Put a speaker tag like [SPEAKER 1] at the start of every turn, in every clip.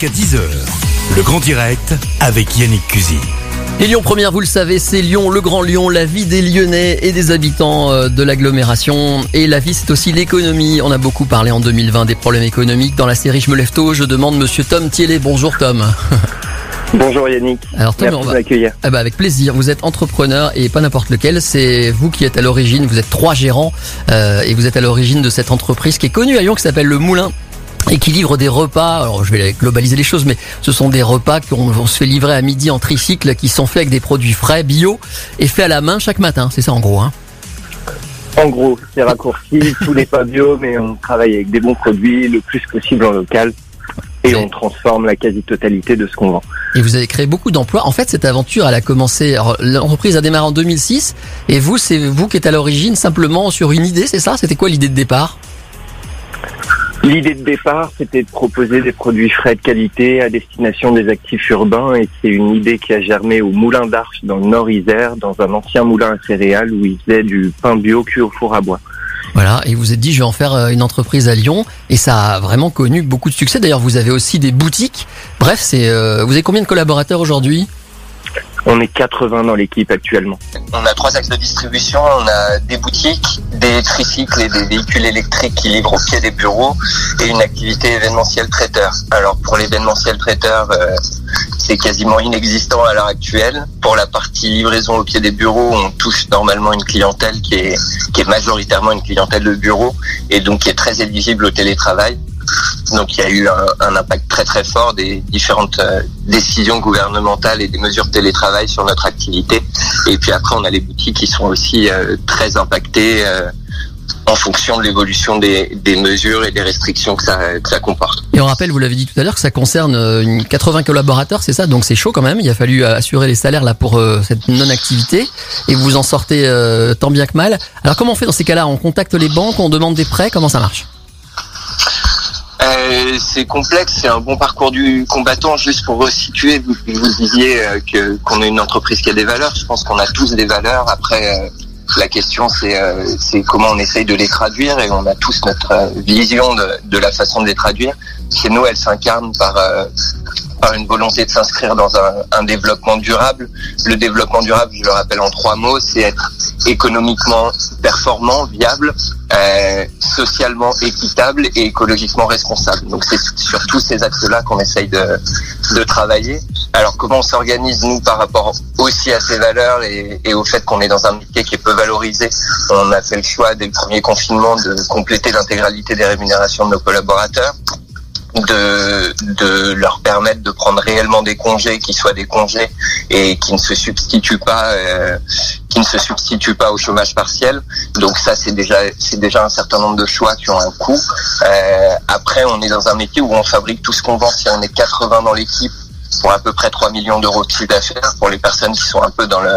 [SPEAKER 1] jusqu'à 10h. Le grand direct avec Yannick Cusy.
[SPEAKER 2] Et Lyon Première, vous le savez, c'est Lyon, le Grand Lyon, la vie des Lyonnais et des habitants euh, de l'agglomération. Et la vie, c'est aussi l'économie. On a beaucoup parlé en 2020 des problèmes économiques. Dans la série Je me lève tôt, je demande Monsieur Tom Thielé. Bonjour Tom.
[SPEAKER 3] Bonjour Yannick.
[SPEAKER 2] Alors Tom,
[SPEAKER 3] Merci
[SPEAKER 2] on va...
[SPEAKER 3] m'accueillir.
[SPEAKER 2] Ah bah avec plaisir. Vous êtes entrepreneur et pas n'importe lequel. C'est vous qui êtes à l'origine. Vous êtes trois gérants euh, et vous êtes à l'origine de cette entreprise qui est connue à Lyon, qui s'appelle Le Moulin et qui livre des repas. Alors je vais globaliser les choses, mais ce sont des repas qu'on on se fait livrer à midi en tricycle, qui sont faits avec des produits frais, bio et faits à la main chaque matin. C'est ça en gros. Hein.
[SPEAKER 3] En gros, c'est raccourci, tout n'est pas bio, mais on travaille avec des bons produits, le plus possible en local, et on transforme la quasi-totalité de ce qu'on vend.
[SPEAKER 2] Et vous avez créé beaucoup d'emplois. En fait, cette aventure, elle a commencé. L'entreprise a démarré en 2006, et vous, c'est vous qui êtes à l'origine simplement sur une idée, c'est ça? C'était quoi l'idée de départ?
[SPEAKER 3] L'idée de départ, c'était de proposer des produits frais de qualité à destination des actifs urbains, et c'est une idée qui a germé au Moulin d'Arche dans le Nord-Isère, dans un ancien moulin à céréales où ils faisaient du pain bio cuit au four à bois.
[SPEAKER 2] Voilà, et vous êtes dit, je vais en faire euh, une entreprise à Lyon, et ça a vraiment connu beaucoup de succès. D'ailleurs, vous avez aussi des boutiques. Bref, euh, vous avez combien de collaborateurs aujourd'hui?
[SPEAKER 3] On est 80 dans l'équipe actuellement.
[SPEAKER 4] On a trois axes de distribution. On a des boutiques, des tricycles et des véhicules électriques qui livrent au pied des bureaux et une activité événementielle traiteur. Alors pour l'événementiel traiteur, euh, c'est quasiment inexistant à l'heure actuelle. Pour la partie livraison au pied des bureaux, on touche normalement une clientèle qui est, qui est majoritairement une clientèle de bureau et donc qui est très éligible au télétravail. Donc il y a eu un, un impact très très fort des différentes euh, décisions gouvernementales et des mesures de télétravail sur notre activité. Et puis après, on a les boutiques qui sont aussi euh, très impactées euh, en fonction de l'évolution des, des mesures et des restrictions que ça, que ça comporte.
[SPEAKER 2] Et on rappelle, vous l'avez dit tout à l'heure, que ça concerne euh, une 80 collaborateurs, c'est ça? Donc c'est chaud quand même. Il a fallu assurer les salaires là pour euh, cette non-activité, et vous en sortez euh, tant bien que mal. Alors comment on fait dans ces cas-là? On contacte les banques, on demande des prêts, comment ça marche?
[SPEAKER 4] Euh, c'est complexe, c'est un bon parcours du combattant. Juste pour resituer, vous, vous disiez euh, que qu'on est une entreprise qui a des valeurs. Je pense qu'on a tous des valeurs. Après, euh, la question c'est euh, comment on essaye de les traduire et on a tous notre euh, vision de, de la façon de les traduire. Chez nous, elle s'incarne par euh, par une volonté de s'inscrire dans un, un développement durable. Le développement durable, je le rappelle en trois mots, c'est être économiquement performant, viable, euh, socialement équitable et écologiquement responsable. Donc c'est sur tous ces axes-là qu'on essaye de, travailler. Alors comment on s'organise nous par rapport aussi à ces valeurs et au fait qu'on est dans un métier qui est peu valorisé? On a fait le choix dès le premier confinement de compléter l'intégralité des rémunérations de nos collaborateurs de, leur permettre de prendre réellement des congés qui soient des congés et qui ne se substituent pas euh, qui ne se substituent pas au chômage partiel. Donc ça c'est déjà c'est déjà un certain nombre de choix qui ont un coût. Euh, après on est dans un métier où on fabrique tout ce qu'on vend. Si on est 80 dans l'équipe pour à peu près 3 millions d'euros de chiffre d'affaires pour les personnes qui sont un peu dans le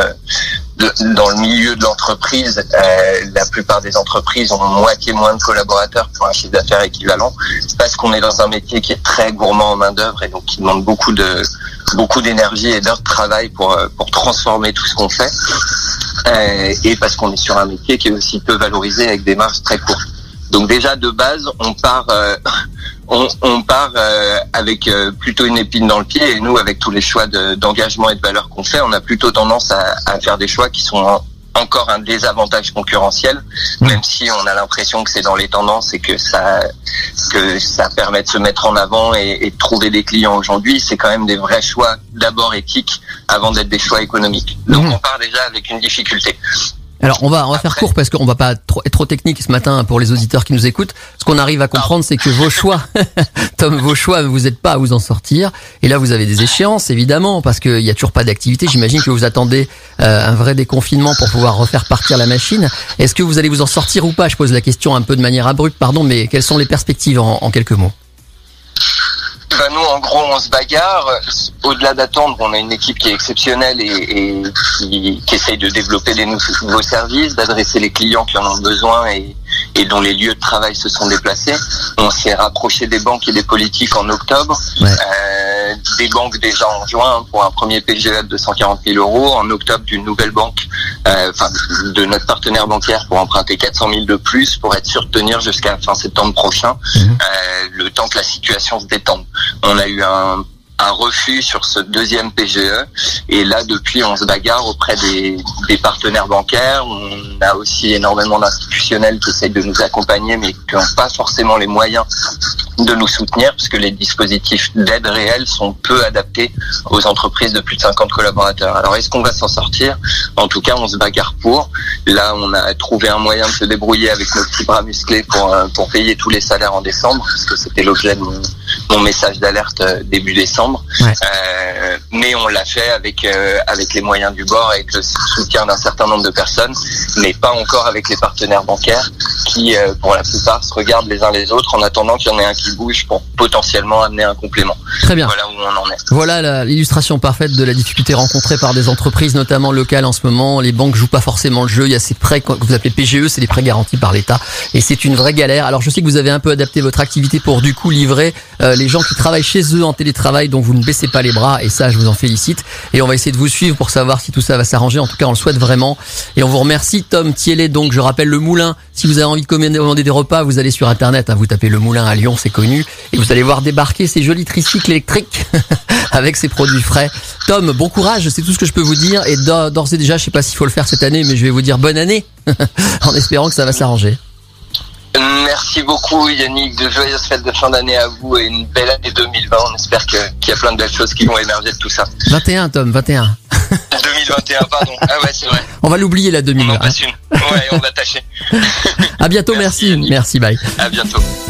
[SPEAKER 4] dans le milieu de l'entreprise, euh, la plupart des entreprises ont moitié moins de collaborateurs pour un chiffre d'affaires équivalent, parce qu'on est dans un métier qui est très gourmand en main d'œuvre et donc qui demande beaucoup de beaucoup d'énergie et d'heures de travail pour euh, pour transformer tout ce qu'on fait, Euh, et parce qu'on est sur un métier qui est aussi peu valorisé avec des marges très courtes. Donc déjà de base, on part on, on part euh, avec euh, plutôt une épine dans le pied et nous avec tous les choix de- d'engagement et de valeur qu'on fait, on a plutôt tendance à, à faire des choix qui sont en- encore un désavantage concurrentiel, même si on a l'impression que c'est dans les tendances et que ça que ça permet de se mettre en avant et, et de trouver des clients aujourd'hui, c'est quand même des vrais choix d'abord éthiques avant d'être des choix économiques. Donc
[SPEAKER 2] Mhm.
[SPEAKER 4] on part déjà avec une difficulté.
[SPEAKER 2] Alors on va on va faire court parce qu'on va pas être trop technique ce matin pour les auditeurs qui nous écoutent. Ce qu'on arrive à comprendre, c'est que vos choix, Tom, vos choix, vous n'êtes pas à vous en sortir. Et là, vous avez des échéances évidemment parce qu'il y a toujours pas d'activité. J'imagine que vous attendez euh, un vrai déconfinement pour pouvoir refaire partir la machine. Est-ce que vous allez vous en sortir ou pas? Je pose la question un peu de manière abrupte, pardon, mais quelles sont les perspectives en quelques mots?
[SPEAKER 4] Ben nous, en gros, on se bagarre. Au-delà d'attendre, on a une équipe qui est exceptionnelle et, et qui, qui essaye de développer des nou- nouveaux services, d'adresser les clients qui en ont besoin et, et dont les lieux de travail se sont déplacés. On s'est rapproché des banques et des politiques en octobre.
[SPEAKER 2] Ouais.
[SPEAKER 4] Euh, des banques déjà en juin pour un premier PGE de 240 000 euros. En octobre, d'une nouvelle banque, euh, enfin de notre partenaire bancaire pour emprunter 400 000 de plus pour être sûr de tenir jusqu'à fin septembre prochain.
[SPEAKER 2] Mhm.
[SPEAKER 4] Euh, le temps que la situation se détende. On a eu un un refus sur ce deuxième PGE. Et là, depuis, on se bagarre auprès des, des partenaires bancaires. On a aussi énormément d'institutionnels qui essayent de nous accompagner, mais qui n'ont pas forcément les moyens de nous soutenir, puisque les dispositifs d'aide réelle sont peu adaptés aux entreprises de plus de 50 collaborateurs. Alors, est-ce qu'on va s'en sortir? En tout cas, on se bagarre pour. Là, on a trouvé un moyen de se débrouiller avec nos petits bras musclés pour, euh, pour payer tous les salaires en décembre, parce que c'était l'objet de mon, mon message d'alerte euh, début décembre.
[SPEAKER 2] Ouais.
[SPEAKER 4] Euh, mais on l'a fait avec euh, avec les moyens du bord, avec le soutien d'un certain nombre de personnes, mais pas encore avec les partenaires bancaires qui, euh, pour la plupart, se regardent les uns les autres en attendant qu'il y en ait un qui bouge pour potentiellement amener un complément.
[SPEAKER 2] Très bien.
[SPEAKER 4] Voilà où on en est.
[SPEAKER 2] Voilà l'illustration parfaite de la difficulté rencontrée par des entreprises, notamment locales en ce moment. Les banques jouent pas forcément le jeu. Il y a ces prêts que vous appelez PGE, c'est des prêts garantis par l'État, et c'est une vraie galère. Alors je sais que vous avez un peu adapté votre activité pour du coup livrer euh, les gens qui travaillent chez eux en télétravail, dont vous ne baissez pas les bras, et ça je vous en félicite. Et on va essayer de vous suivre pour savoir si tout ça va s'arranger. En tout cas, on le souhaite vraiment. Et on vous remercie, Tom Thielet. Donc je rappelle le Moulin. Si vous avez envie de commander des repas, vous allez sur internet, hein, vous tapez le Moulin à Lyon, c'est connu, et vous allez voir débarquer ces jolis tricycles électriques avec ces produits frais. Tom, bon courage, c'est tout ce que je peux vous dire. Et d'or- d'ores et déjà, je sais pas s'il faut le faire cette année, mais je vais vous dire bonne année, en espérant que ça va s'arranger.
[SPEAKER 4] Merci beaucoup Yannick, de joyeuses fêtes de fin d'année à vous et une belle année 2020. On espère qu'il y a plein de belles choses qui vont émerger de tout ça.
[SPEAKER 2] 21, Tom, 21.
[SPEAKER 4] 2021, pardon. Ah ouais, c'est vrai.
[SPEAKER 2] On va l'oublier la
[SPEAKER 4] On
[SPEAKER 2] 2000.
[SPEAKER 4] en
[SPEAKER 2] hein.
[SPEAKER 4] passe une. Ouais, on va tâcher.
[SPEAKER 2] À bientôt,
[SPEAKER 4] Merci,
[SPEAKER 2] merci, merci, bye.
[SPEAKER 4] À bientôt.